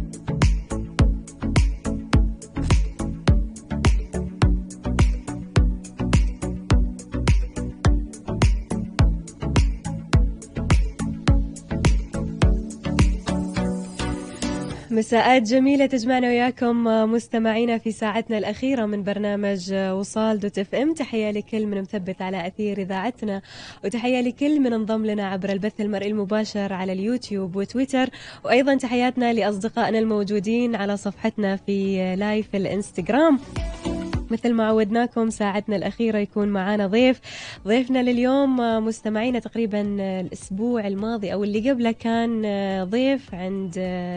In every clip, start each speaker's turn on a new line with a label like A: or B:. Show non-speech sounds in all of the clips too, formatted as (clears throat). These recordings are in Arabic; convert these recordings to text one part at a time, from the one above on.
A: Thank you مساءات جميلة تجمعنا وياكم مستمعينا في ساعتنا الأخيرة من برنامج وصال dot FM. تحية لكل من مثبت على أثير إذاعتنا وتحية لكل من انضم لنا عبر البث المرئي المباشر على اليوتيوب وتويتر. وأيضا تحياتنا لأصدقائنا الموجودين على صفحتنا في لايف الإنستغرام. مثل ما عودناكم ساعتنا الأخيرة يكون معنا ضيف. ضيفنا لليوم مستمعينا تقريبا الأسبوع الماضي أو اللي قبله كان ضيف عند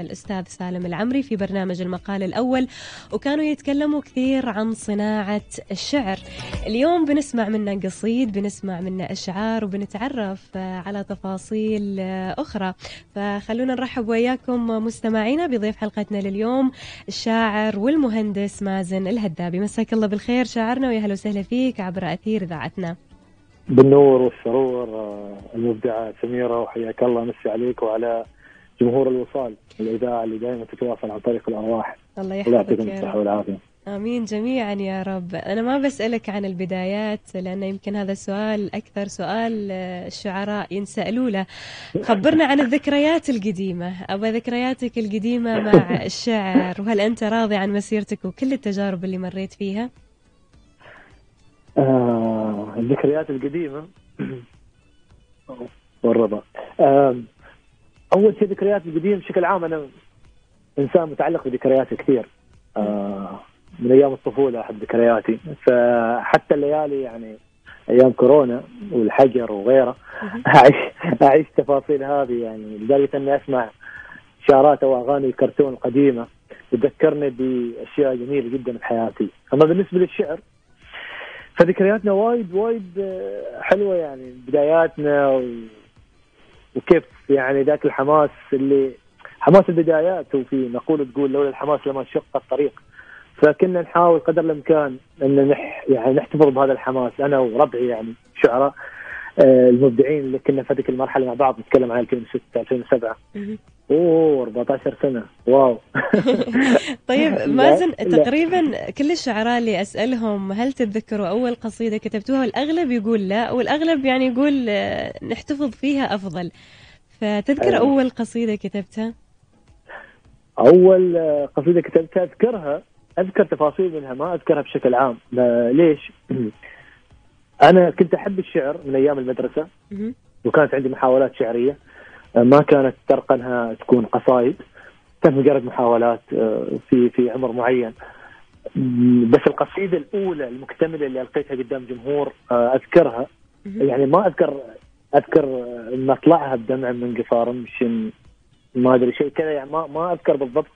A: الأستاذ سالم العمري في برنامج المقال الأول وكانوا يتكلموا كثير عن صناعة الشعر. اليوم بنسمع منا قصيد بنسمع منا أشعار وبنتعرف على تفاصيل أخرى. فخلونا نرحب وياكم مستمعينا بضيف حلقتنا لليوم الشاعر والمهندس مازن الهدابي. مساك الله بالخير شاعرنا ويا هلا وسهلا فيك عبر أثير إذاعتنا.
B: بالنور والسرور المبدعة سميرة وحياك الله مسي عليك وعلى جمهور الوصال الإذاعة اللي دائما تتواصل عن طريق الأرواح.
A: الله يحفظك
B: يا الصحة والعافية.
A: آمين جميعا يا رب. أنا ما بسألك عن البدايات لأن يمكن هذا السؤال أكثر سؤال الشعراء ينسألوا له. خبرنا عن الذكريات القديمة. ابى ذكرياتك القديمة مع الشعر وهل أنت راضي عن مسيرتك وكل التجارب اللي مريت فيها؟
B: آه الذكريات القديمة. (clears throat) والرضا. آه أول شيء ذكريات القديمة بشكل عام أنا إنسان متعلق بذكرياتي كثير. آه من أيام الطفولة أحب ذكرياتي فحتى الليالي يعني أيام كورونا والحجر وغيره اعيش أعيش تفاصيل هذه يعني. لدرجة إني أسمع شعارات أو أغاني الكرتون القديمة تذكرني بأشياء جميلة جدا في حياتي. أما بالنسبة للشعر فذكرياتنا وايد وايد حلوة يعني. بداياتنا و... وكيف يعني ذاك الحماس اللي حماس البدايات. وفي مقوله تقول لولا الحماس لما شق الطريق. فكنا نحاول قدر الإمكان أن نح يعني نحتفظ بهذا الحماس أنا وربعي يعني شعراء آه المبدعين اللي كنا في هذيك المرحلة مع بعض نتكلم عن 2006 2007 أوه 14 سنة. واو. (laughs) (laughs)
A: طيب مازن تقريبا كل الشعراء اللي أسألهم هل تتذكروا أول قصيدة كتبتوها؟ والأغلب يقول لا والأغلب يعني يقول نحتفظ فيها أفضل. فتذكر أيوة. أول قصيدة كتبتها؟
B: أول قصيدة كتبتها أذكرها أذكر تفاصيل منها ما أذكرها بشكل عام ليش؟ (clears throat) أنا كنت أحب الشعر من أيام المدرسة وكانت عندي محاولات شعرية. ما كانت ترقى انها تكون قصائد كانت مجرد محاولات في في عمر معين. بس القصيدة الأولى المكتملة اللي ألقيتها قدام جمهور أذكرها. يعني ما أذكر أذكر مطلعها بدمع من قفار مشن ما أدري شيء كذا يعني ما ما أذكر بالضبط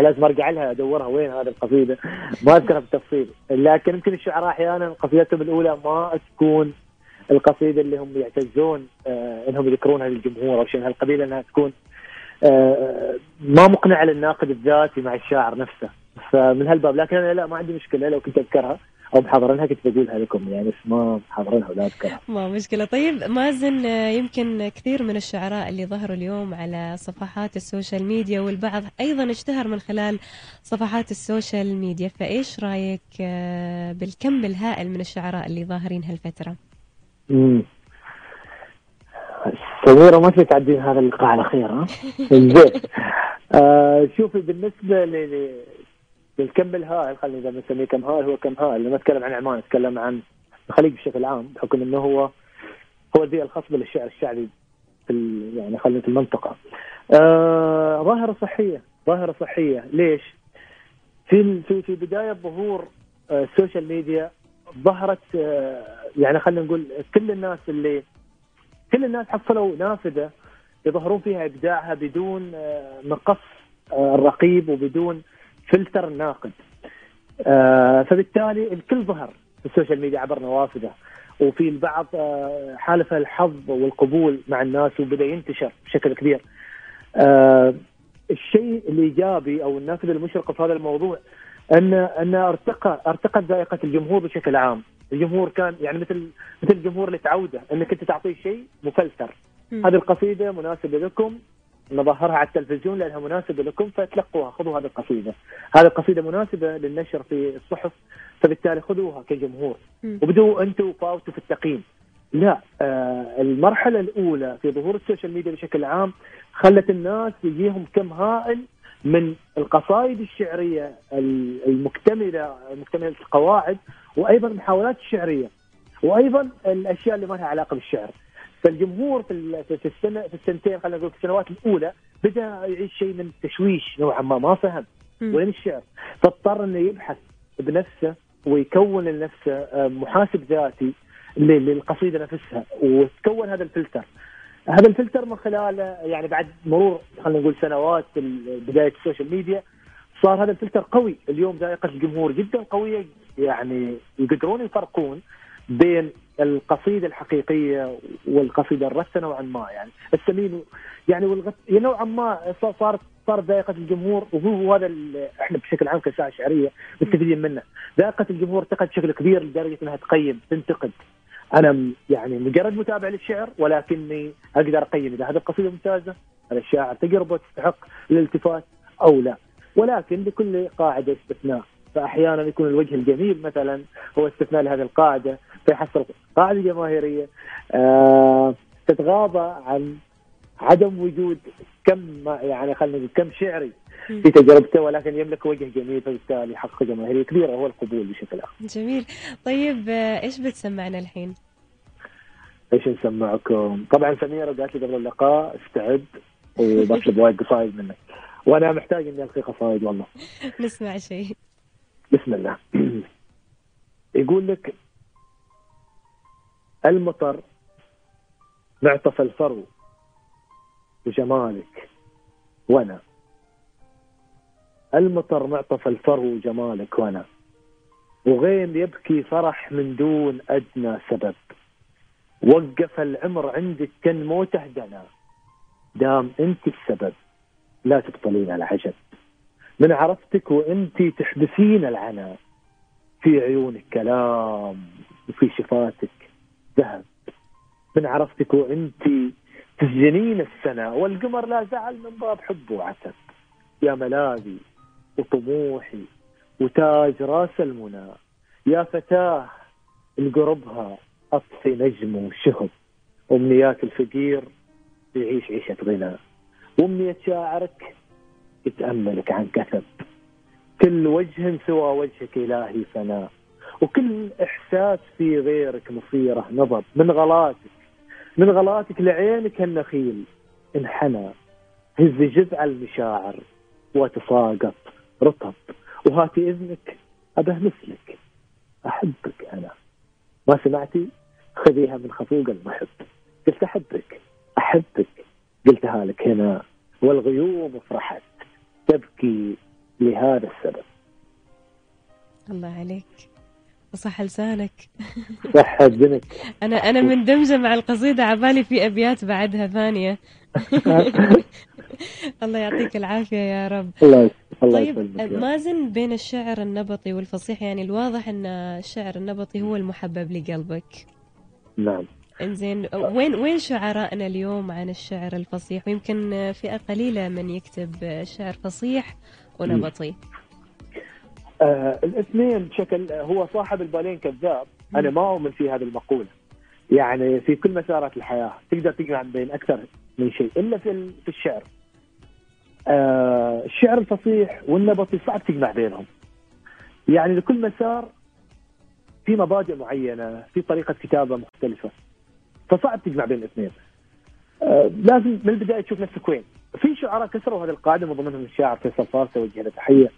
B: لازم أرجع لها أدورها وين هذه القصيدة. ما أذكرها بالتفصيل. لكن يمكن الشعراء أحيانا قصيدتهم الأولى ما تكون القصيدة اللي هم يعتزون آه إنهم يذكرونها للجمهور أو شيء من هالقبيل إنها تكون آه ما مقنعة للناقد الذاتي مع الشاعر نفسه. فمن هالباب. لكن أنا لا ما عندي مشكلة لو كنت أذكرها. أو محضرينها كنت بقولها لكم يعني بس ما محضرينها ولا أذكرها.
A: ما مشكلة طيب مازن يمكن كثير من الشعراء اللي ظهروا اليوم على صفحات ال social media والبعض أيضا اشتهر من خلال صفحات ال social media فإيش رأيك بالكم الهائل من الشعراء اللي ظاهرين هالفترة؟
B: امم سميرة ما تعدين هذا اللقاء على خير ها؟ (laughs) زين آه شوفي بالنسبة ل الكم الهائل خلينا إذا نسميه كم هائل هو كم هائل لما نتكلم عن عمان نتكلم عن الخليج بشكل عام بحكم إنه هو هو البيئه الخصبه للشعر الشعبي في يعني خلينا في المنطقة. آه ظاهرة صحية ظاهرة صحية ليش؟ في في في بداية ظهور آه ال social media ظهرت آه يعني خلينا نقول كل الناس اللي كل الناس حصلوا نافذة يظهرون فيها إبداعها بدون آه مقص الرقيب وبدون فلتر الناقد آه فبالتالي الكل ظهر في ال social media عبر نوافذه وفي البعض آه حالفه الحظ والقبول مع الناس وبدأ ينتشر بشكل كبير. آه الشيء الإيجابي أو النافذه المشرقه في هذا الموضوع ان أن ارتقى أرتقت ذائقة الجمهور بشكل عام. الجمهور كان يعني مثل مثل الجمهور اللي تعوده أنك أنت تعطيه شيء مفلتر. هذه القصيدة مناسبة لكم نظهرها على التلفزيون لأنها مناسبة لكم فتلقوها خذوا هذه القصيدة. هذه القصيدة مناسبة للنشر في الصحف فبالتالي خذوها كجمهور وبدوا أنتم فاوتوا في التقييم. لا آه المرحلة الأولى في ظهور ال social media بشكل عام خلت الناس يجيهم كم هائل من القصائد الشعرية المكتملة مكتملة القواعد وأيضا المحاولات الشعرية وأيضا الأشياء اللي ما لها علاقة بالشعر. فالجمهور في في السنة في السنتين خلينا نقول في السنوات الأولى بدأ يعيش شيء من التشويش نوعا ما ما فهم. وين الشعر فاضطر إنه يبحث بنفسه ويكون لنفسه آه، محاسب ذاتي للقصيدة نفسها. وتكون هذا الفلتر. هذا الفلتر من خلاله يعني بعد مرور خلينا نقول سنوات بداية ال social media صار هذا الفلتر قوي. اليوم ذائقه الجمهور جدا قوية يعني يقدرون يفرقون بين القصيده الحقيقيه والقصيده الرثه نوعا ما يعني السمين يعني والغث نوعا ما صارت صارت ذائقة الجمهور وهو هذا إحنا بشكل عام كساعه شعرية مستفيدين منه. ذائقة الجمهور ارتقت بشكل كبير لدرجة إنها تقيم تنتقد. أنا يعني مجرد متابع للشعر ولكني أقدر أقيم إذا هذه القصيدة ممتازة هذا الشاعر تقرب وتستحق الالتفات أو لا. ولكن لكل قاعدة استثناء فاحيانا يكون الوجه الجميل مثلا هو استثناء لهذه القاعدة فيحصل قاعدة جماهيريه آه تتغاضى عن عدم وجود كم يعني خلينا نقول كم شعري في تجربته ولكن يملك وجه جميل فبالتالي يحقق جماهيرية كبيرة هو القبول بشكل عام.
A: جميل، طيب آه، إيش بتسمعنا الحين؟
B: إيش نسمعكم؟ طبعا سميرة قالت لي قبل اللقاء استعد وبطلب (laughs) وايد قصايد منك وأنا محتاج إني ألقي قصايد والله.
A: نسمع شيء.
B: بسم الله. (clears throat) يقول لك المطر معطف الفرو بجمالك وأنا المطر معطف الفرو جمالك وأنا وغيم يبكي فرح من دون أدنى سبب. وقف العمر عندك كان موته دنا دام أنت السبب لا تبطلين العجب. من عرفتك وأنت تحبسين العنا في عيونك كلام وفي شفاتك ذهب من عرفتك وانت تسجنين السنة والقمر لا زعل من باب حب وعتب. يا ملاذي وطموحي وتاج راس المنى. يا فتاة القربها أطفي نجم وشهب. أمنيات الفقير يعيش عيشة غنى. وأمنية شاعرك يتأملك عن كثب. كل وجه سوى وجهك إلهي فناء. وكل إحساس في غيرك مصيره نضب من غلاتك. من غلاتك لعينك النخيل. انحنى. هز جذع المشاعر. وتساقط. رطب. وهاتي إذنك. ابه مثلك. أحبك أنا. ما سمعتي؟ خذيها من خفوق المحب. قلت أحبك. أحبك. قلتها لك هنا. والغيوم فرحت. تبكي لهذا السبب.
A: الله عليك. صح لسانك.
B: صح بنك
A: أنا أنا مندمجه مع القصيدة عبالي في أبيات بعدها ثانية. (laughs) الله يعطيك العافية يا رب.
B: الله
A: طيب مازن بين الشعر النبطي والفصيح يعني الواضح إن الشعر النبطي هو المحبب لقلبك.
B: نعم.
A: إنزين وين وين شعرائنا اليوم عن الشعر الفصيح؟ ويمكن فئه قليله من يكتب شعر فصيح ونبطي.
B: آه الاثنين بشكل هو صاحب البالين كذاب أنا ما اؤمن في هذه المقولة. يعني في كل مسارات الحياة تقدر تجمع بين أكثر من شيء إلا في في الشعر. آه الشعر الفصيح والنبطي صعب تجمع بينهم. يعني لكل مسار في مبادئ معينة في طريقة كتابة مختلفة فصعب تجمع بين الاثنين. آه لازم من البداية تشوف نفسك وين. في شعراء كسروا هذه القاعدة من ضمنهم الشاعر فيصل فارس أوجه له تحية.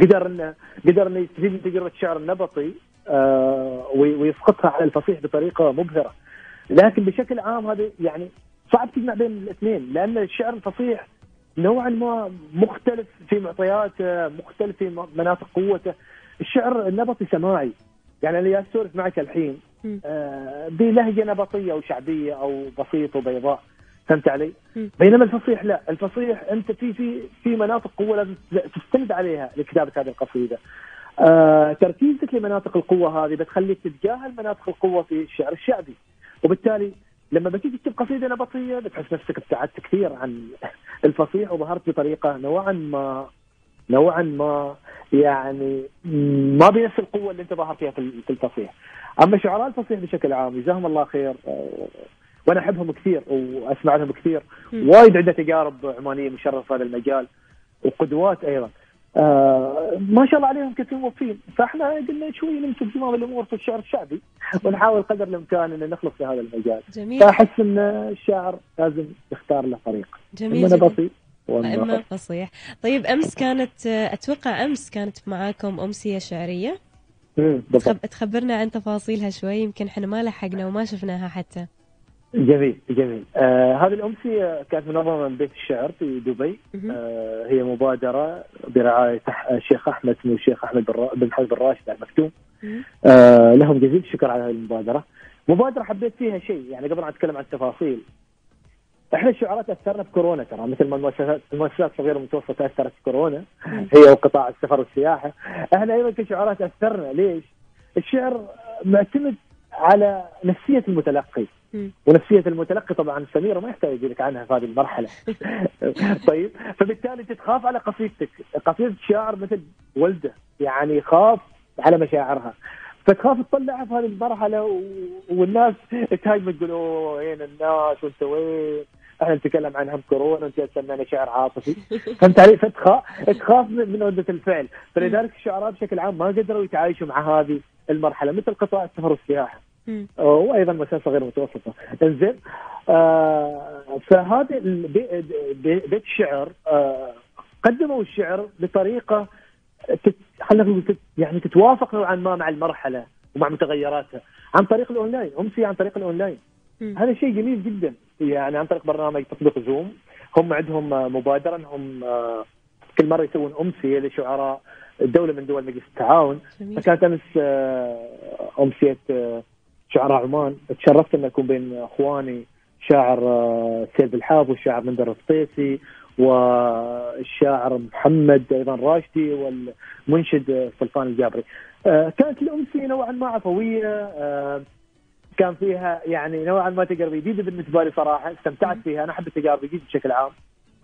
B: قدر انه قدر انه يستفيد من تجربة الشعر النبطي آه ويسقطها على الفصيح بطريقة مبهرة. لكن بشكل عام هذا يعني صعب تجمع بين الاثنين لأن الشعر الفصيح نوعا ما مختلف في معطياته مختلف في مناطق قوته. الشعر النبطي سماعي. يعني أنا اسولف معك الحين آه بلهجة نبطية أو شعبية أو بسيطة وبيضاء. فهمت علي؟ بينما الفصيح لا، الفصيح أنت في في في مناطق قوة لازم تستند عليها لكتابة هذه القصيدة. آه تركيزك لمناطق القوة هذه بتخليك تتجاهل مناطق القوة في الشعر الشعبي. وبالتالي لما بتيجي تكتب قصيدة نبطية بتحس نفسك ابتعدت كثير عن الفصيح وظهرت بطريقة نوعا ما نوعا ما يعني ما بنفس القوة اللي أنت ظاهر فيها في الفصيح أما شعراء الفصيح بشكل عام جزاهم الله خير آه، وأنا أحبهم كثير واسمع لهم كثير وايد عنده تجارب عمانية مشرفة في هذا المجال وقدوات أيضا. آه ما شاء الله عليهم كثير موفين فإحنا قلنا شوي نمسك زمام الأمور في الشعر الشعبي ونحاول قدر الإمكان إن نخلص في هذا المجال.
A: جميل.
B: فأحس إن الشاعر لازم يختار له طريق.
A: جميل
B: اما بسيط
A: أما فصيح. طيب أمس كانت أتوقع أمس كانت معاكم أمسية شعرية. تخبرنا عن تفاصيلها شوي يمكن إحنا ما لحقنا وما شفناها حتى.
B: جميل جميل. آه هذه الأمسية كانت منظمة من بيت الشعر في دبي. آه هي مبادرة برعاية الشيخ أحمد اسمه الشيخ أحمد بن حزب الراشد المكتوم آه لهم جزيل الشكر على هذه المبادرة. مبادرة حبيت فيها شيء يعني قبل أن أتكلم عن التفاصيل. إحنا الشعراء تاثرنا بكورونا ترى مثل ما المؤسسات المؤسسات الصغيرة والمتوسطه تاثرت بكورونا هي وقطاع السفر والسياحة. إحنا أيضا كشعراء تاثرنا ليش؟ الشعر معتمد على نفسية المتلقي. ونفسية المتلقي طبعا سميره ما يحتاج لك عنها في هذه المرحلة. (laughs) طيب فبالتالي انت تخاف على قصيدتك. قصيدة شاعر مثل ولده يعني يخاف على مشاعرها. فتخاف تطلعها في هذه المرحلة. والناس تهاجم تقول أوه وين الناس؟ وأنت وين؟ إحنا نتكلم عن هم كورونا وانت تسمعنا شعر عاطفي. فهمت علي؟ فتخاف تخاف من ردة الفعل. فلذلك الشعراء بشكل عام ما قدروا يتعايشوا مع هذه المرحلة مثل قطاع السفر والسياحة. وأيضا مؤسسه غير متوسطة. إنزين آه فهذا بيت الشعر آه قدموا الشعر بطريقة خلينا نقول يعني تتوافق نوعا ما مع المرحلة ومع متغيراتها عن طريق الأونلاين أمسية عن طريق الأونلاين. هذا شيء جميل جدا. يعني عن طريق برنامج تطبيق زوم هم عندهم مبادره انهم آه، كل مرة يسوون أمسية لشعراء دولة من دول مجلس التعاون. فكانت أمس آه، أمسية آه، شعراء عمان. تشرفت أن أكون بين إخواني شاعر سيد الحاف والشاعر مندر الفطيسي والشاعر محمد أيضا راشدي والمنشد سلطان الجابري. كانت الأمسية نوعا ما عفوية كان فيها يعني نوعا ما تجربه جديدة بالنسبة لي صراحة استمتعت فيها. أنا أحب التجارب الجديدة بشكل عام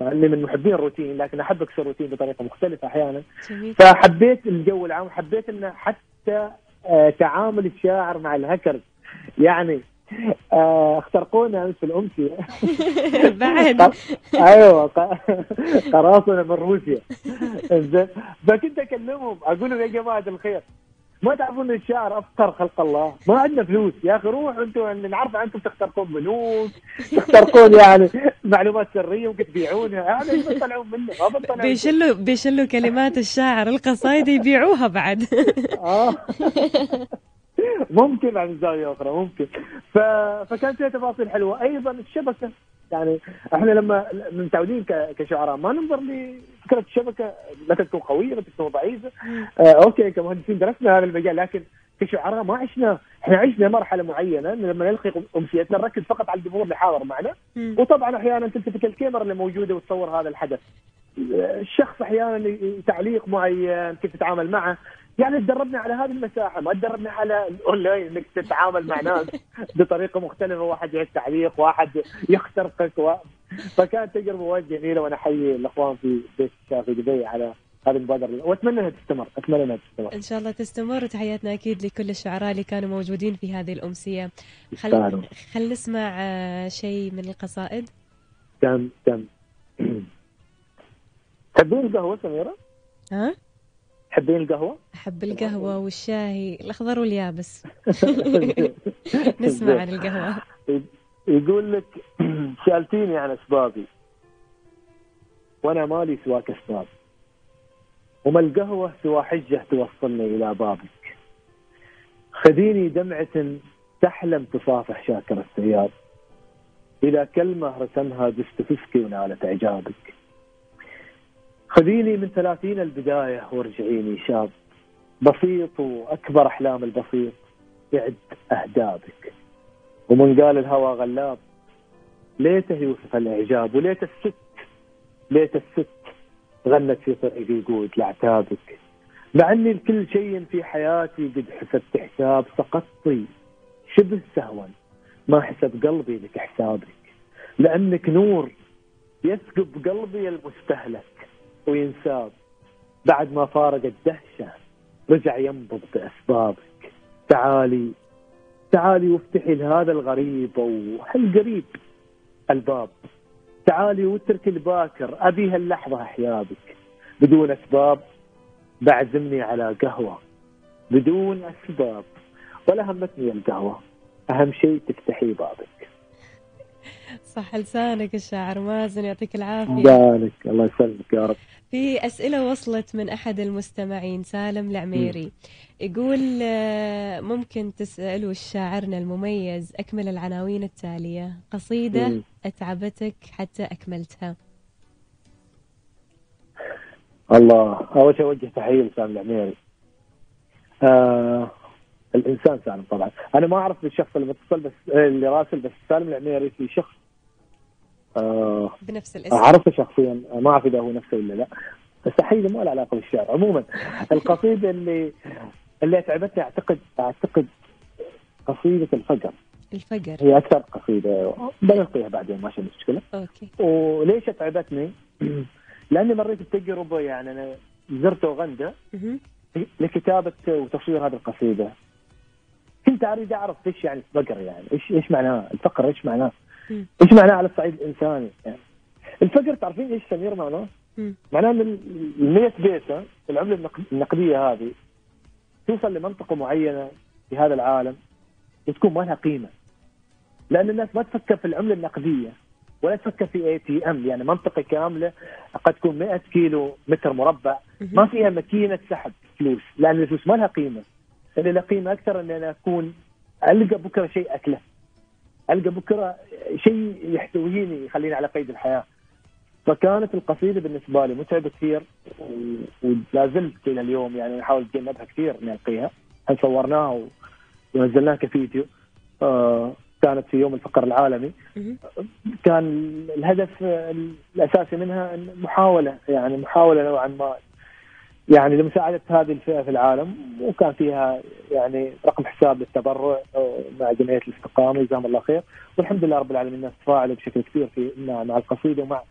B: إني من محبين الروتين لكن أحب أكسر الروتين بطريقة مختلفة أحيانا. فحبيت الجو العام حبيت إنه حتى آه تعامل الشاعر مع الهكرز يعني آه اخترقونا أمس في الأمسية. (laughs)
A: بعد.
B: أيوه قراصنة من روسيا. (laughs) فكنت أكلمهم أقول لهم يا جماعة الخير. ما تعرفون الشعر افقر خلق الله؟ ما عندنا فلوس. يا أخي روحوا أنتم نعرف عنكم تخترقون بنوك تخترقون يعني معلومات سرية ممكن تبيعونها. هذا إيش بتطلعون منه ما بتطلعون
A: بيشلوا بيشلوا كلمات الشاعر القصايد يبيعوها بعد.
B: آه. ممكن عن زاوية أخرى ممكن. ف... فكانت فيها تفاصيل حلوة. أيضا الشبكة. يعني إحنا لما متعودين كشعراء ما ننظر لفكرة الشبكة متى تكون قوية متى تكون ضعيفة. آه أوكي كمهندسين درسنا هذا المجال لكن كشعراء ما عشنا إحنا عشنا مرحلة معينة لما نلقي أمسيتنا نركز فقط على الجمهور اللي حاضر معنا. وطبعا أحيانا تلتفت الكاميرا اللي موجودة وتصور هذا الحدث. الشخص أحيانا تعليق معين كيف تتعامل معه. يعني تدربنا على هذه المساحة ما تدربنا على الأونلاين إنك تتعامل مع ناس (laughs) بطريقة مختلفة واحد يعيد تعليق واحد يخترقك و... فكانت تجربة وايد جميلة وأنا أحيي الأخوان في بيت في دبي على هذه المبادرة. وأتمنى إنها تستمر أتمنى إنها تستمر.
A: إن شاء الله تستمر. وتحياتنا أكيد لكل الشعراء اللي كانوا موجودين في هذه الأمسية. خل خل نسمع آه، شيء من القصائد.
B: تم تم. (clears throat) تحبين القهوة سميرة؟
A: ها؟
B: تحبين القهوة؟
A: أحب القهوة والشاي الأخضر واليابس. (laughs) نسمع عن القهوة.
B: يقول لك (clears throat) سألتيني عن أسبابي. وأنا مالي سواك أسباب. وما القهوة سوى حجة توصلني إلى بابك. خذيني دمعة تحلم تصافح شاكر السياد إلى كلمة رسمها دستفسكي ونالت إعجابك. خذيني من ثلاثين البداية وارجعيني شاب. بسيط وأكبر أحلام البسيط. يعد أهدابك. ومن قال الهوى غلاب ليته يوصف الإعجاب وليت الست ليت الست غنت في طريق القود لعتابك. مع أني لكل شيء في حياتي قد حسبت حساب سقطتي شبه سهوا. ما حسب قلبي لك حسابك. لأنك نور يسكب قلبي المستهلك. وينساب. بعد ما فارق الدهشة رجع ينبض بأسبابك. تعالي تعالي وافتحي لهذا الغريب أو هالقريب الباب. تعالي واترك الباكر أبي هاللحظة أحيابك. بدون أسباب بعزمني على قهوة. بدون أسباب ولا همتني القهوة. أهم شيء تفتحي بابك.
A: صح لسانك الشاعر مازن يعطيك العافية.
B: ذلك الله يسلمك يا رب.
A: في أسئلة وصلت من أحد المستمعين سالم العميري. يقول آه، ممكن تسألوا شاعرنا المميز أكمل العناوين التالية. قصيدة
B: مم.
A: أتعبتك حتى أكملتها.
B: الله أول شيء أوجه تحية لسالم العميري. آه الإنسان سالم طبعا. أنا ما أعرف الشخص اللي متصل بس اللي راسل بس سالم العميري في شخص آه
A: بنفس الاسم
B: أعرفه شخصيا ما أعرف إذا هو نفسه ولا لا بس تحيه ما له علاقة بالشعر عموما (laughs) القصيدة اللي اللي أتعبتني أعتقد أعتقد قصيدة الفقر
A: الفقر
B: هي أكثر قصيدة بنلقيها بعدين ماشي مشكلة
A: أوكي
B: وليش أتعبتني؟ (clears throat) لأني مريت بتجربة يعني أنا زرت
A: أوغندا.
B: لكتابة وتصوير هذه القصيدة. كنت أريد أعرف إيش يعني الفقر يعني إيش إيش معناه؟ الفقر إيش معناه؟ إيش معناه على الصعيد الانساني؟ يعني الفقر تعرفين إيش سمير معناه؟ معناه إن ال 100 بيسه العملة النق- النقدية هذه توصل لمنطقة معينة في هذا العالم وتكون ما لها قيمة. لأن الناس ما تفكر في العملة النقدية ولا تفكر في اي تي ام يعني منطقة كاملة قد تكون 100 كيلو متر مربع. ما فيها ماكينة سحب فلوس لأن الفلوس ما لها قيمة اللي له قيمة أكثر ان أنا أكون ألقى بكرة شيء أكله ألقى بكرة شيء يحتويني يخليني على قيد الحياة. فكانت القصيدة بالنسبة لي متعبة كثير ولا زلت إلى اليوم يعني نحاول نتجنبها كثير نلقيها هل صورناها ونزلناها كفيديو آه كانت في يوم الفقر العالمي. كان الهدف الأساسي منها محاولة يعني محاولة نوعا ما يعني لمساعده هذه الفئة في العالم وكان فيها يعني رقم حساب للتبرع مع جمعية الاستقامة جزاهم الله خير والحمد لله رب العالمين الناس تفاعلوا بشكل كبير في مع القصيدة ومع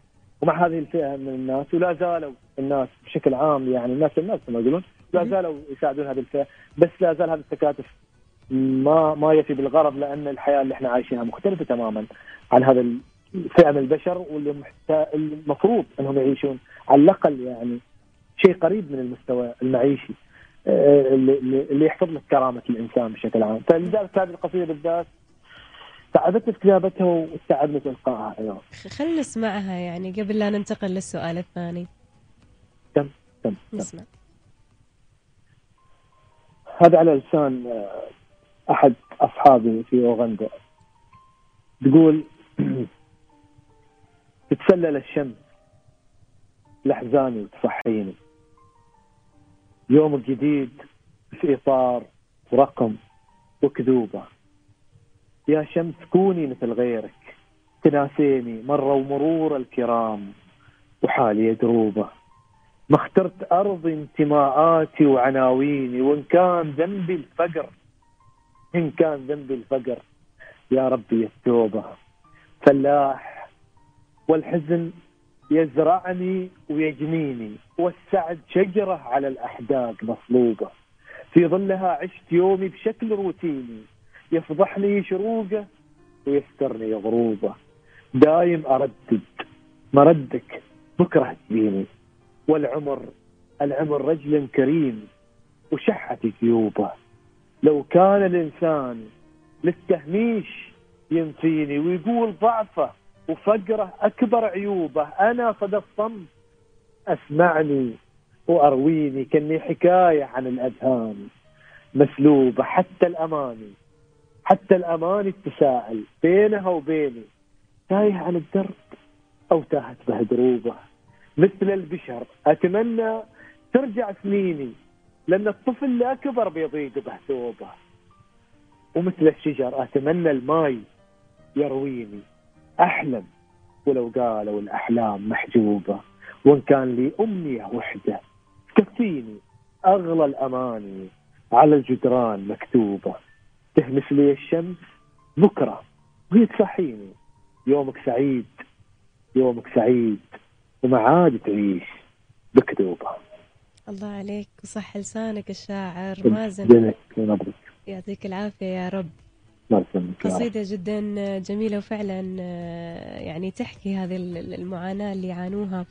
B: ومع هذه الفئة من الناس ولا زالوا الناس بشكل عام يعني الناس الناس كما يقولون لا. زالوا يساعدون هذه الفئة بس لا زال هذا التكاتف ما ما يفي بالغرض لأن الحياة اللي إحنا عايشينها مختلفة تماما عن هذا الفئة من البشر واللي المفروض إنهم يعيشون على الأقل يعني شيء قريب من المستوى المعيشي آه، اللي, يحفظ لك كرامة الإنسان بشكل عام، فلذلك هذه القصيدة بالذات تعبتني في كتابتها وتعبني في إلقائها أيضا.
A: خلنا نسمعها يعني قبل لا ننتقل للسؤال الثاني.
B: تم تم تم.
A: نسمع.
B: هذا على لسان آه، أحد أصحابي في أوغندا. تقول (clears throat) تتسلل الشمس لاحزاني وتصحيني يوم جديد في إطار ورقم وكذوبه يا شمس كوني مثل غيرك تناسيني مروا مرور الكرام وحالي دروبه ما اخترت أرض انتماءاتي وعناويني وإن كان ذنبي الفقر إن كان ذنبي الفقر يا ربي التوبة. فلاح والحزن يزرعني ويجنيني والسعد شجرة على الاحداق مصلوبة. في ظلها عشت يومي بشكل روتيني يفضحني شروقه ويسترني غروبه. دايم أردد مردك بكره تجيني والعمر العمر رجل كريم وشحة ثيوبه. لو كان الإنسان للتهميش ينفيني ويقول ضعفه وفقره أكبر عيوبه. أنا صدى الصمت أسمعني وأرويني كأني حكاية عن الأذهان. مسلوبة حتى الأماني. حتى الأماني تساءل بينها وبيني. تايه عن الدرب أو تاهت به دروبه. مثل البشر. أتمنى ترجع سنيني. لأن الطفل اللي اكبر بيضيق به ثوبه. ومثل الشجر أتمنى الماي يرويني. أحلم ولو قالوا الاحلام محجوبة وإن كان لي أمنية وحدة تكفيني أغلى الأماني على الجدران مكتوبة. تهمس لي الشمس بكرة وهي تصحيني يومك سعيد يومك سعيد وما عاد تعيش بكذوبه
A: الله عليك وصح لسانك الشاعر مازن. يعطيك العافية يا رب. قصيدة جدا جميلة وفعلا يعني تحكي هذه المعاناة اللي يعانوها.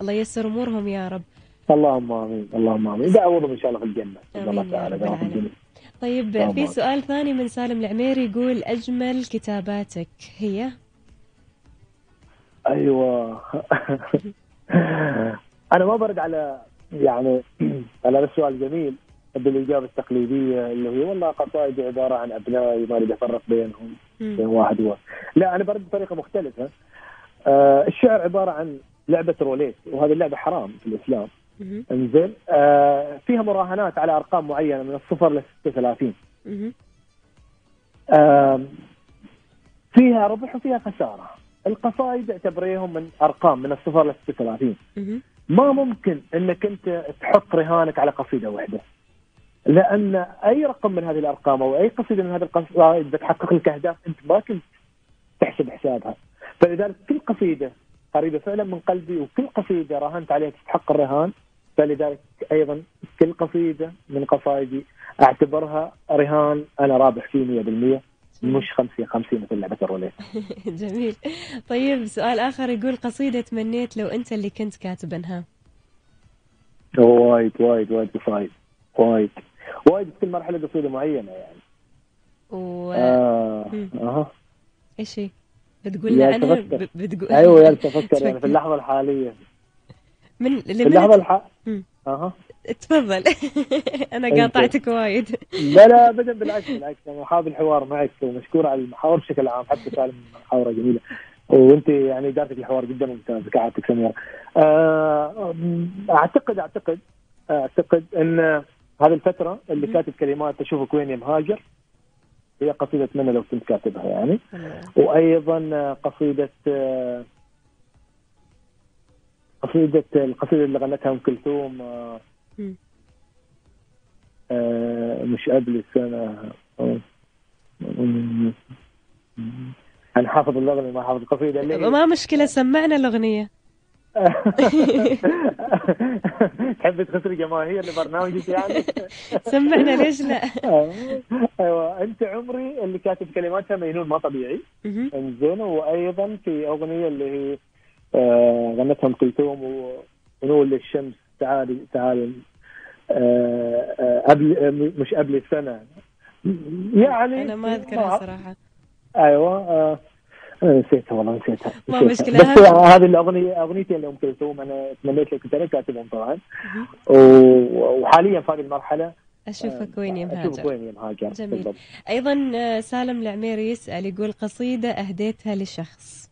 A: الله ييسر أمورهم يا رب.
B: اللهم آمين. اللهم آمين. دعوهم إن شاء الله في الجنة. الله تعالى.
A: طيب في سؤال ثاني من سالم العميري يقول أجمل كتاباتك هي؟
B: أيوه. (laughs) أنا ما برد على يعني (clears throat) على السؤال الجميل بالإجابة التقليدية اللي هي والله قصائدي عبارة عن ابنائي ما أريد أفرق بينهم بين واحد وواحد. لا أنا برد بطريقة مختلفة. آه الشعر عبارة عن لعبة روليت وهذه اللعبة حرام في الإسلام. إنزين. آه فيها مراهنات على أرقام معينة من الصفر ل 36 آه فيها ربح وفيها خسارة. القصائد اعتبريهم من أرقام من الصفر ل 36 ما ممكن إنك أنت تحط رهانك على قصيدة واحدة. لأن أي رقم من هذه الأرقام أو أي قصيدة من هذه القصائد بتحقق لك أهداف أنت ما كنت تحسب حسابها. فلذلك كل قصيدة قريبة فعلا من قلبي وكل قصيدة راهنت عليها تستحق الرهان. فلذلك أيضا كل قصيدة من قصائدي أعتبرها رهان. أنا رابح فيه 100% مش 50 50 مثل لعبة الروليت (laughs)
A: جميل. طيب سؤال آخر يقول قصيدة تمنيت لو أنت اللي كنت كاتبنها.
B: وايد وايد وايد قصايد وايد. وايد في كل مرحلة قصيده معينة يعني.
A: و...
B: آه. أها.
A: إيش هي؟ بتقول لنا عنها
B: بتقول أيوه يا تفكر يعني في اللحظة الحالية.
A: من
B: في اللحظة الحاليه أها.
A: تفضل. (laughs) أنا قاطعتك وايد.
B: لا لا ابدا بالعكس بالعكس. أنا حاب الحوار معك ومشكور على المحاور بشكل عام حتى سالم محاوره جميلة. وأنت يعني ادارتك الحوار جدا ممتازه كعادتك سميرة. آه، أعتقد أعتقد أعتقد إن هذه الفترة اللي كاتب كلمات اشوفك وين يا مهاجر. هي قصيدة اتمنى لو كنت كاتبها يعني. وأيضا قصيدة قصيدة القصيدة اللي غنتها أم كلثوم آه, مش قبل السنة. أنا حافظ الأغنية ما حافظ القصيدة. اللي
A: ما مشكلة سمعنا الأغنية. (laughs)
B: تحب تخسري جماهير لبرنامجك يعني؟ (laughs)
A: سمعنا ليش لا. (laughs)
B: أيوه أنت عمري اللي كاتب كلماتها مجنون ما طبيعي. إنزين وأيضا في أغنية اللي هي آه، غنتها ام كلثوم ونقول للشمس تعالي تعالي آه، آه، قبل مش قبل السنة.
A: يعني أنا ما أذكرها
B: صراحة. أيوه نسيتها والله نسيتها
A: ما مشكلة
B: بس هذه الأغنية اغنيتين لام كلثوم أنا تمنيت لك أنا كاتبهم طبعا وحاليا في هذه المرحلة
A: أشوفك وين يا
B: مهاجر أشوفك وين يا مهاجر
A: جميل. بالضبط. أيضا سالم العميري يسأل يقول قصيدة أهديتها لشخص.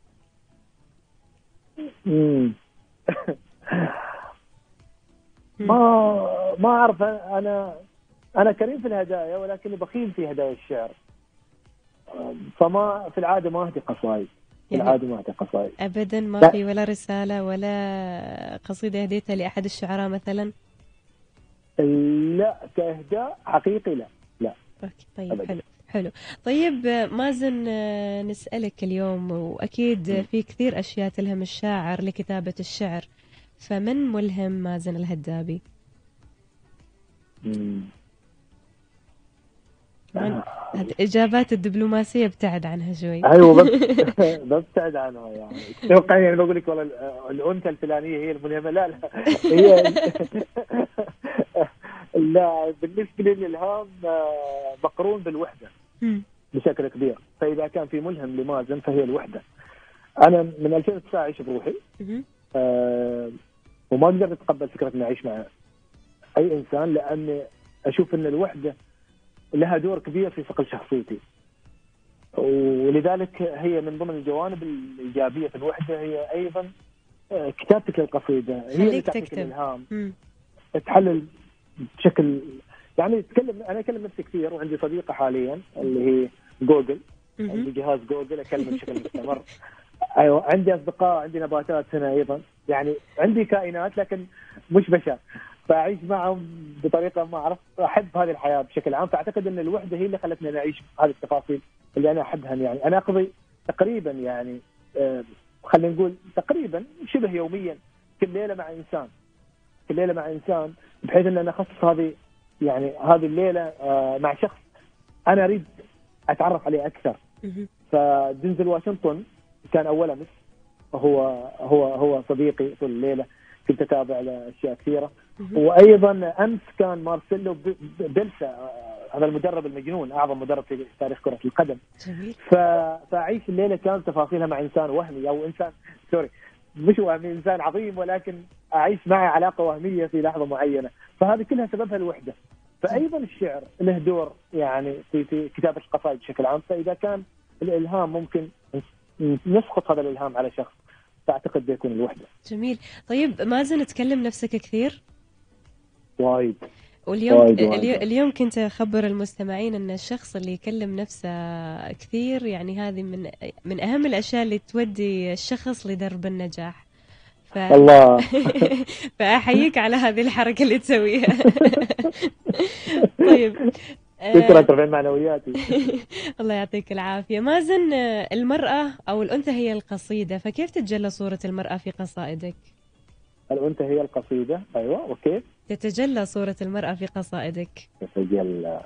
B: ما ما أعرف أنا أنا كريم في الهدايا ولكني بخيل في هدايا الشعر. فما في العادة ما أهدي قصايد. في يعني العادة ما أهدي قصايد.
A: ابدا ما لا. في ولا رسالة ولا قصيدة هديتها لأحد الشعراء مثلا؟
B: لا كإهداء حقيقي لا. لا.
A: أوكي طيب أبداً. حلو حلو. طيب مازن نسألك اليوم وأكيد في كثير أشياء تلهم الشاعر لكتابة الشعر. فمن ملهم مازن الهدابي؟ (laughs) الإجابات الدبلوماسية ابتعد عنها شوي.
B: أيوة (laughs) ببتعد عنها يعني. توقع يعني بقول لك والله الأنثى الفلانية هي الملهمة. لا لا. (laughs) هي لا بالنسبة لي الإلهام آه، مقرون بالوحدة بشكل كبير. فإذا كان في ملهم لمازن فهي الوحدة. أنا من 2009 اعيش بروحي آه وما أقدر أتقبل فكرة إني أعيش مع أي إنسان لأني أشوف إن الوحدة لها دور كبير في صقل شخصيتي. ولذلك هي من ضمن الجوانب الإيجابية في الوحدة هي أيضا آه، كتابتك للقصيدة. هي اللي تعطيك الإلهام. تحلل بشكل يعني تكلم أنا أكلم نفسي كثير وعندي صديقة حاليا اللي هي جوجل. عندي جهاز جوجل اكلم بشكل (laughs) مستمر. أيوه عندي أصدقاء عندي نباتات هنا أيضا. يعني عندي كائنات لكن مش بشر. فأعيش معهم بطريقة ما أعرف أحب هذه الحياة بشكل عام فأعتقد أن الوحدة هي اللي خلتني أعيش هذه التفاصيل اللي أنا أحبها يعني أنا أقضي تقريبا يعني آه، خلينا نقول تقريبا شبه يوميا كل ليلة مع إنسان كل ليلة مع إنسان بحيث أن أنا أخصص هذه يعني هذه الليلة آه، مع شخص أنا أريد أتعرف عليه
A: أكثر.
B: فدنزل واشنطن كان أول أمس هو هو هو صديقي طول الليلة كنت أتابع له أشياء
A: كثيرة.
B: وأيضا أمس كان مارسيلو بيلسا آه، هذا المدرب المجنون أعظم مدرب في تاريخ كرة القدم.
A: جميل.
B: فأعيش الليلة كامل تفاصيلها مع إنسان وهمي أو إنسان سوري مش وهمي إنسان عظيم ولكن أعيش معه علاقة وهمية في لحظة معينة. فهذه كلها سببها الوحدة. فايضا الشعر له دور يعني في في كتابة القصائد بشكل عام. فإذا كان الإلهام ممكن نسقط هذا الإلهام على شخص فأعتقد بيكون الوحدة.
A: جميل. طيب مازن تكلم نفسك كثير؟
B: وايد.
A: واليوم
B: وايد وايد.
A: اليو- اليوم كنت أخبر المستمعين أن الشخص اللي يكلم نفسه كثير يعني هذه من من أهم الأشياء اللي تودي الشخص لدرب النجاح. ف...
B: الله. (laughs)
A: فأحييك على هذه الحركة اللي تسويها. (laughs) طيب آه،
B: شكرا ترفعين معنوياتي. (laughs)
A: الله يعطيك العافية. مازن المرأة أو الأنثى هي القصيدة فكيف تتجلى صورة المرأة في قصائدك؟
B: الأنثى هي القصيدة أيوه وكيف
A: تتجلى صورة المرأة في قصائدك.
B: تسجل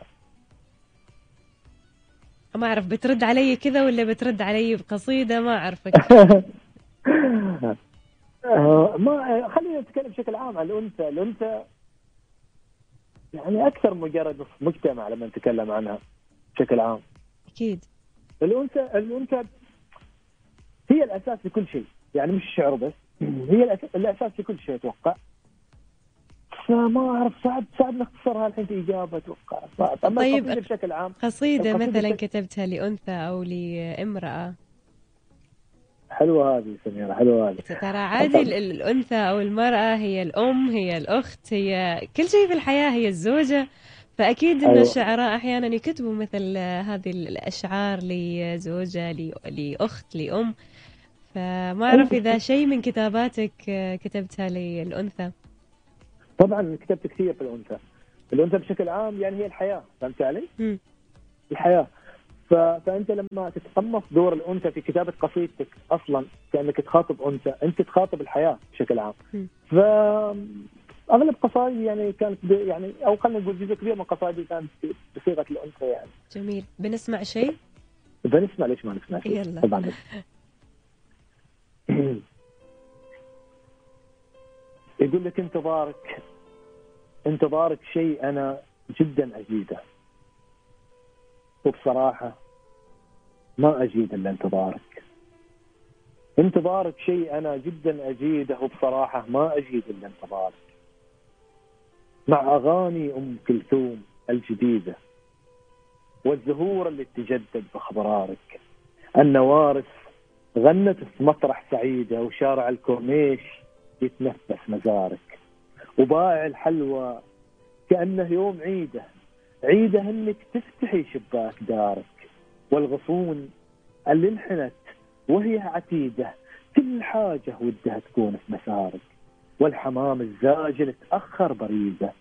A: ما أعرف بترد علي كذا ولا بترد علي بقصيدة؟ ما أعرفك.
B: آه، (laughs) (laughs) ما خلينا نتكلم بشكل عام عن الأنثى، الأنثى يعني أكثر مجرد مجتمع لما نتكلم عنها بشكل عام.
A: أكيد.
B: الأنثى الأنثى هي الأساس لكل شيء، يعني مش الشعر بس، هي الأس- الأساس لكل شيء أتوقع. فما أعرف صعب صعب نختصرها الحين في إجابة أتوقع. صعب، أما
A: طيب،
B: القصيدة بشكل عام قصيدة
A: مثلا
B: بشكل-
A: كتبتها لأنثى أو لامرأة.
B: حلوة هذه سميرة حلوة هذه.
A: ترى عادي ال- ال- الأنثى أو المرأة هي الأم هي الأخت هي كل شيء في الحياة هي الزوجة. فأكيد إن
B: أيوة.
A: الشعراء أحيانا يكتبوا مثل هذه الأشعار لزوجة لأخت لأم. فما أعرف إذا شيء من كتاباتك كتبتها للأنثى.
B: طبعا كتبت كثير في الأنثى. الأنثى بشكل عام يعني هي الحياة، فهمت علي؟
A: مم.
B: الحياة ف... فأنت لما تتقمص دور الأنثى في كتابة قصيدتك أصلا كأنك تخاطب أنثى أنت تخاطب الحياة بشكل عام
A: م.
B: ف أغلب قصائدي يعني كانت ب... يعني أو خلينا نقول جزء كبير من قصائدي كانت بصيغة الأنثى يعني
A: جميل بنسمع شيء
B: فنسمع ليش ما نسمع شيء
A: يلا.
B: طبعا يقول لك انتظارك انتظارك شيء أنا جدا أجيده. وبصراحة ما أجيد إلا انتظارك انتظارك شيء أنا جدا أجيده وبصراحة ما أجيد إلا انتظارك مع أغاني أم كلثوم الجديدة والزهور اللي تجدد باخبارك النوارس غنت في مطرح سعيدة وشارع الكورنيش يتنفس مزارك. وبائع الحلوى كأنه يوم عيده. عيده إنك تفتحي شباك دارك. والغصون اللي انحنت وهي عتيدة. كل حاجة ودها تكون في مسارك. والحمام الزاجل تأخر بريده.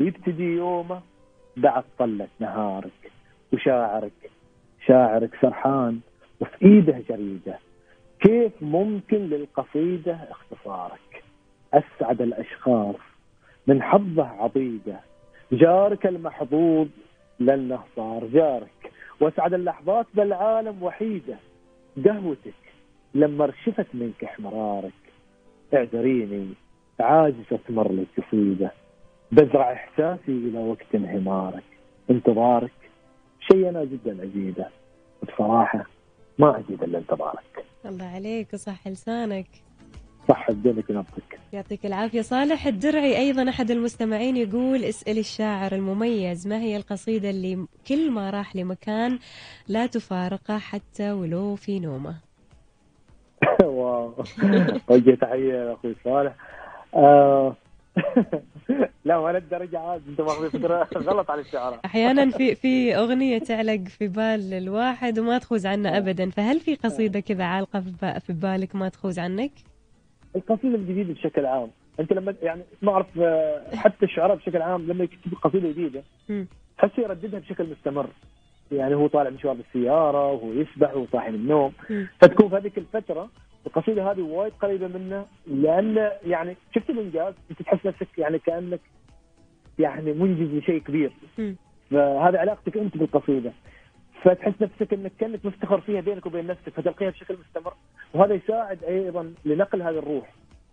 B: يبتدي يومه بعد طلة نهارك. وشاعرك شاعرك سرحان وفي إيده جريدة. كيف ممكن للقصيدة اختصارك؟ أسعد الأشخاص من حظه عضيدة. جارك المحظوظ لأنه صار جارك واسعد اللحظات بالعالم وحيده. قهوتك لما رشفت منك احمرارك. اعذريني عاجزة تمر لي قصيده بزرع إحساسي إلى وقت انهمارك. انتظارك شيء أنا جدا اجيده بصراحه ما اجيد إلا انتظارك.
A: الله عليك وصح لسانك.
B: صح بدينك نبضك
A: يعطيك العافية صالح. الدرعي أيضا أحد المستمعين يقول اسأل الشاعر المميز ما هي القصيدة اللي كل ما راح لمكان لا تفارقه حتى ولو في نومة؟ (laughs)
B: واو. وجه تحية يا أخوي صالح. آه. (laughs) لا ولا الدرجة عاد أنت ماخذ فكرة (laughs) غلط على الشعراء
A: أحيانا في في أغنية تعلق في بال الواحد وما تخوز عنه أبدا. فهل في قصيدة كذا عالقة في بالك ما تخوز عنك؟
B: القصيده الجديده بشكل عام أنت لما يعني ما أعرف آه، حتى الشعراء بشكل عام لما يكتب قصيدة جديدة
A: مم.
B: تحس يرددها بشكل مستمر يعني هو طالع مشوار بالسياره وهو يسبح وهو صاحي من النوم. فتكون في هذيك الفترة القصيدة هذه وايد قريبة منه لأن يعني شفت الانجاز أنت تحس نفسك يعني كأنك يعني منجز لشيء كبير. فهذا علاقتك أنت بالقصيدة فتحس نفسك إنك كأنك مفتخر فيها بينك وبين نفسك فتلقيها بشكل مستمر. وهذا يساعد أيضا لنقل هذه الروح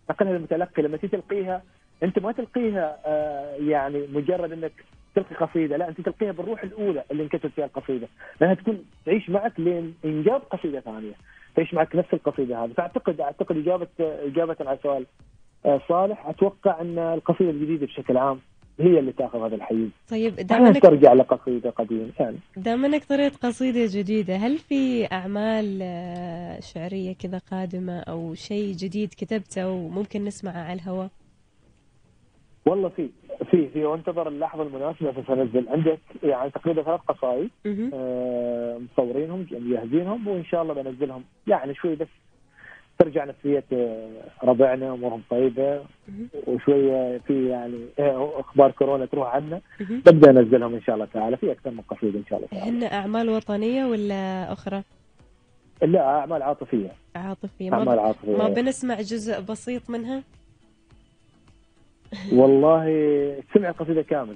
B: نقلها للمتلقي. لما تيجي تلقيها أنت ما تلقيها آه يعني مجرد إنك تلقي قصيدة لا أنت تلقيها بالروح الأولى اللي انكتب فيها القصيدة. لأنها تكون تعيش معك لين إنجاب قصيدة ثانية تعيش معك نفس القصيدة هذه. فأعتقد أعتقد إجابة إجابة على سؤال آه صالح أتوقع أن القصيدة الجديدة بشكل عام هي اللي تاخذ هذا الحيز.
A: طيب دام
B: إحنا
A: انك
B: نسترجع لقصيده قديمة. يعني
A: دام انك طريقة قصيدة جديدة. هل في أعمال آه، شعرية كذا قادمة أو شيء جديد كتبته وممكن نسمعه على الهواء؟
B: والله في في في وانتظر اللحظة المناسبة فسنزل عندك يعني تقريبا ثلاث قصائد. آه، مصورينهم مجهزينهم وإن شاء الله بنزلهم. يعني شوي بس ترجع نفسية آه، ربعنا أمورهم
A: طيبة.
B: وشوية في يعني آه، أخبار كورونا تروح عنا
A: مهم.
B: ببدا انزلهم إن شاء الله تعالى في أكثر من قصيده إن شاء الله تعالى
A: هن أعمال وطنية ولا أخرى؟
B: لا أعمال عاطفية
A: عاطفية ما, أعمال.
B: عاطفية
A: ما بنسمع جزء بسيط منها؟
B: والله سمع القصيده كامل.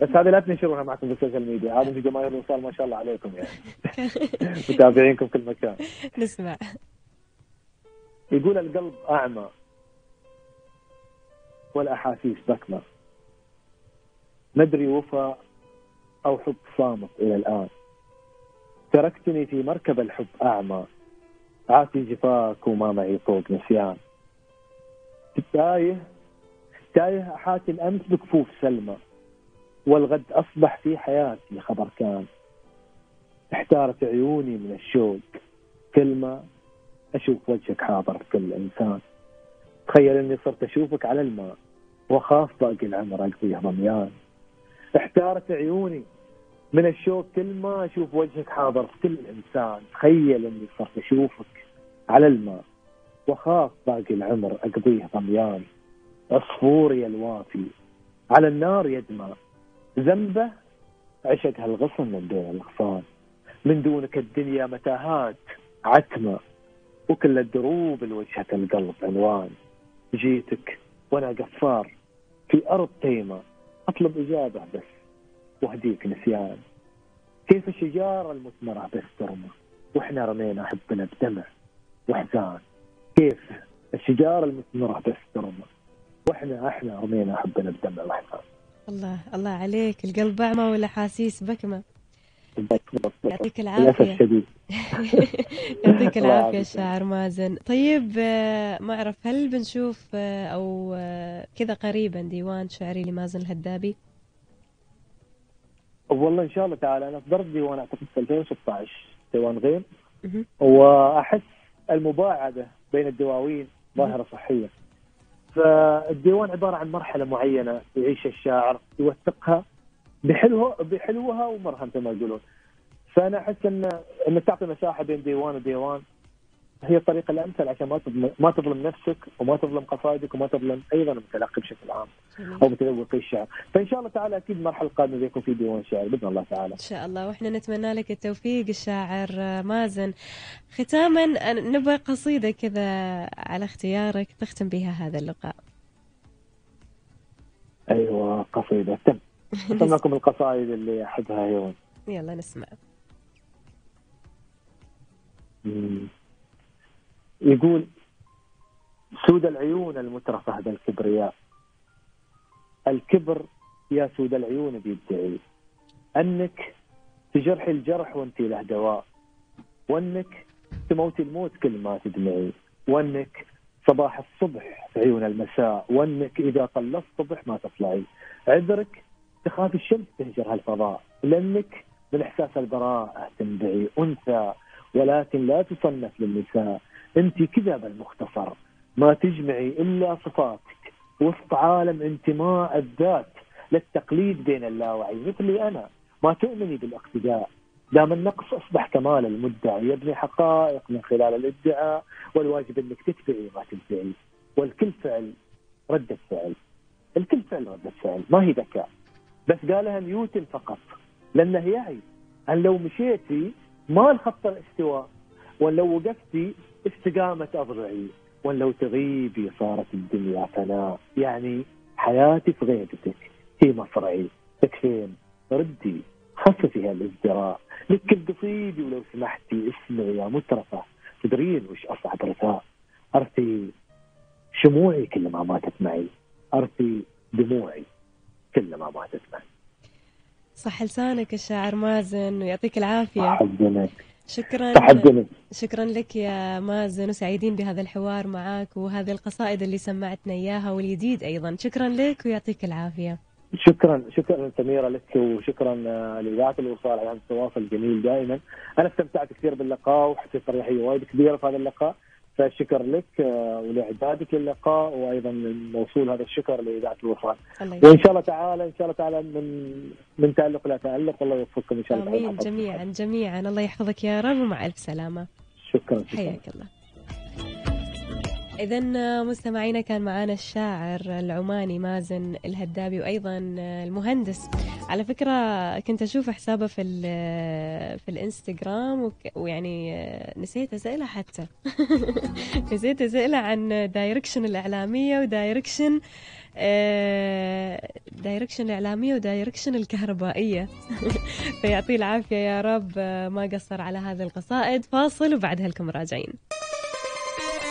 B: بس هذه لا تنشرونها معكم في السوشيال ميديا. هذا في جماهير الوصال ما شاء الله عليكم يعني. (laughs) متابعينكم في المكان
A: نسمع.
B: يقول القلب أعمى والأحاسيس بكمة. ندري وفاء أو حب صامت إلى الآن. تركتني في مركب الحب أعمى. عاتي جفاك وما معي طوق نسيان. تايه تايه أحاتي الأمس بكفوف سلمى والغد أصبح في حياتي خبر كان. احتارت عيوني من الشوق كلمة أشوف وجهك حاضر في كل إنسان تخيل إني صرت أشوفك على الماء وأخاف باقي العمر أقضيه ضميان احتارت عيوني من الشوق كل ما أشوف وجهك حاضر في كل إنسان تخيل إني صرت أشوفك على الماء. وأخاف باقي العمر أقضيه ضميان عصفوري الوافي. على النار يدمى ذنبه عشق هالغصن من دون الغصان من دونك الدنيا متاهات عتمة. وكل الدروب لوجهة القلب عنوان. جيتك وأنا قفار. في أرض تيمة. أطلب إجابة بس. وأهديك نسيان. كيف الشجارة المثمرة بس ترمى؟ وإحنا رمينا حبنا بدمع. واحزان كيف؟ الشجارة المثمرة بس ترمى وإحنا إحنا رمينا حبنا بدمع واحزان
A: الله الله عليك. القلب أعمى والأحاسيس بكمة. يعطيك
B: الشديد (laughs)
A: يعطيك
B: يعافيك.
A: شاعر مازن. طيب آه، ما أعرف هل بنشوف آه، أو آه، كذا قريبا ديوان شعري لمازن الهدابي؟
B: والله إن شاء الله تعالى. أنا اصدرت ديوان أعتقد في 2016 ديوان غيم.
A: مهم.
B: وأحس المباعدة بين الدواوين ظاهرة صحية. فالديوان عبارة عن مرحلة معينة يعيشها الشاعر يوثقها بحلوها بحلوها ومرها مثل ما يقولون. فأنا أحس ان انك تعطي مساحة بين ديوان وديوان هي الطريقة الأمثل عشان ما تظلم ما تظلم نفسك وما تظلم قصائدك وما تظلم أيضا المتلقي بشكل عام أو متذوقي الشعر، فإن شاء الله تعالى أكيد المرحلة القادمة بيكون في ديوان شعر بإذن الله تعالى.
A: إن شاء الله. وإحنا نتمنى لك التوفيق الشاعر مازن. ختاما نبغى قصيدة كذا على اختيارك تختم بها هذا اللقاء.
B: أيوه قصيدة. تم. (laughs) لكم القصائد اللي أحبها يوم
A: يلا نسمع.
B: مم. يقول سود العيون المترفة ذا الكبرياء الكبر يا سود العيون بيدعي. أنك تجرحي الجرح وانت له دواء. وأنك تموتي الموت كل ما تدمعي. وأنك صباح الصبح في عيون المساء. وأنك إذا طل الصبح ما تطلعي. عذرك تخاف الشمس تهجر هالفضاء. لأنك من إحساس البراءة تنبعي. أنثى. ولكن لا تصنف للنساء. انت كذا بالمختصر ما تجمعي إلا صفاتك. وسط عالم انتماء الذات للتقليد بين اللاوعي مثلي أنا. ما تؤمني بالاقتداء. دام النقص أصبح كمال المدعي يبني حقائق من خلال الإدعاء والواجب أنك تتبعي ما تدعي والكل فعل ردة فعل الكل فعل ردة فعل ما هي ذكاء. بس قالها نيوتن فقط. لأنه يعي ان لو مشيتي ما الخط الاستواء. وان لو وقفتي استقامت اضلعي وان لو تغيبي صارت الدنيا فناء يعني حياتي في غيبتك. هي مصرعي تكفين. ردي. خففي هالازدراء لك القصيدي ولو سمحتي اسمعي يا مترفة. تدرين وش أصعب رثاء أرثي شموعي كلما ماتت معي. أرثي دموعي كلما ماتت معي.
A: صح لسانك الشاعر مازن ويعطيك العافية.
B: أحزنك
A: شكرا
B: تحدني.
A: شكرا لك يا مازن وسعيدين بهذا الحوار معك وهذه القصائد اللي سمعتنا إياها والجديد أيضا. شكرا لك ويعطيك العافية.
B: شكرا شكرا سميرة لك وشكرا لإذاعة الوصال على التواصل الجميل دائما. أنا استمتعت كثير باللقاء وحسيت اريحيه وايد كبيرة في هذا اللقاء. فالشكر لك آه، ولاعدادك للقاء وأيضا موصول هذا الشكر لإذاعة الوصال
A: وإن
B: شاء الله تعالى إن شاء الله تعالى من من تالق لا تالق والله يوفقكم إن شاء الله. تعالى.
A: جميعا جميعا. الله يحفظك يا رب ومع ألف سلامة
B: شكرا شكرا.
A: حياك الله. إذا مستمعينا كان معنا الشاعر العماني مازن الهدابي وأيضا المهندس. على فكرة كنت أشوف حسابه في في الإنستغرام وك- ويعني نسيت أسأله حتى. (laughs) نسيت أسأله عن direction الإعلامية و direction آه، direction الإعلامية و direction الكهربائية. (laughs) فيعطيه العافية يا رب ما قصر على هذه القصائد. فاصل وبعدها لكم راجعين.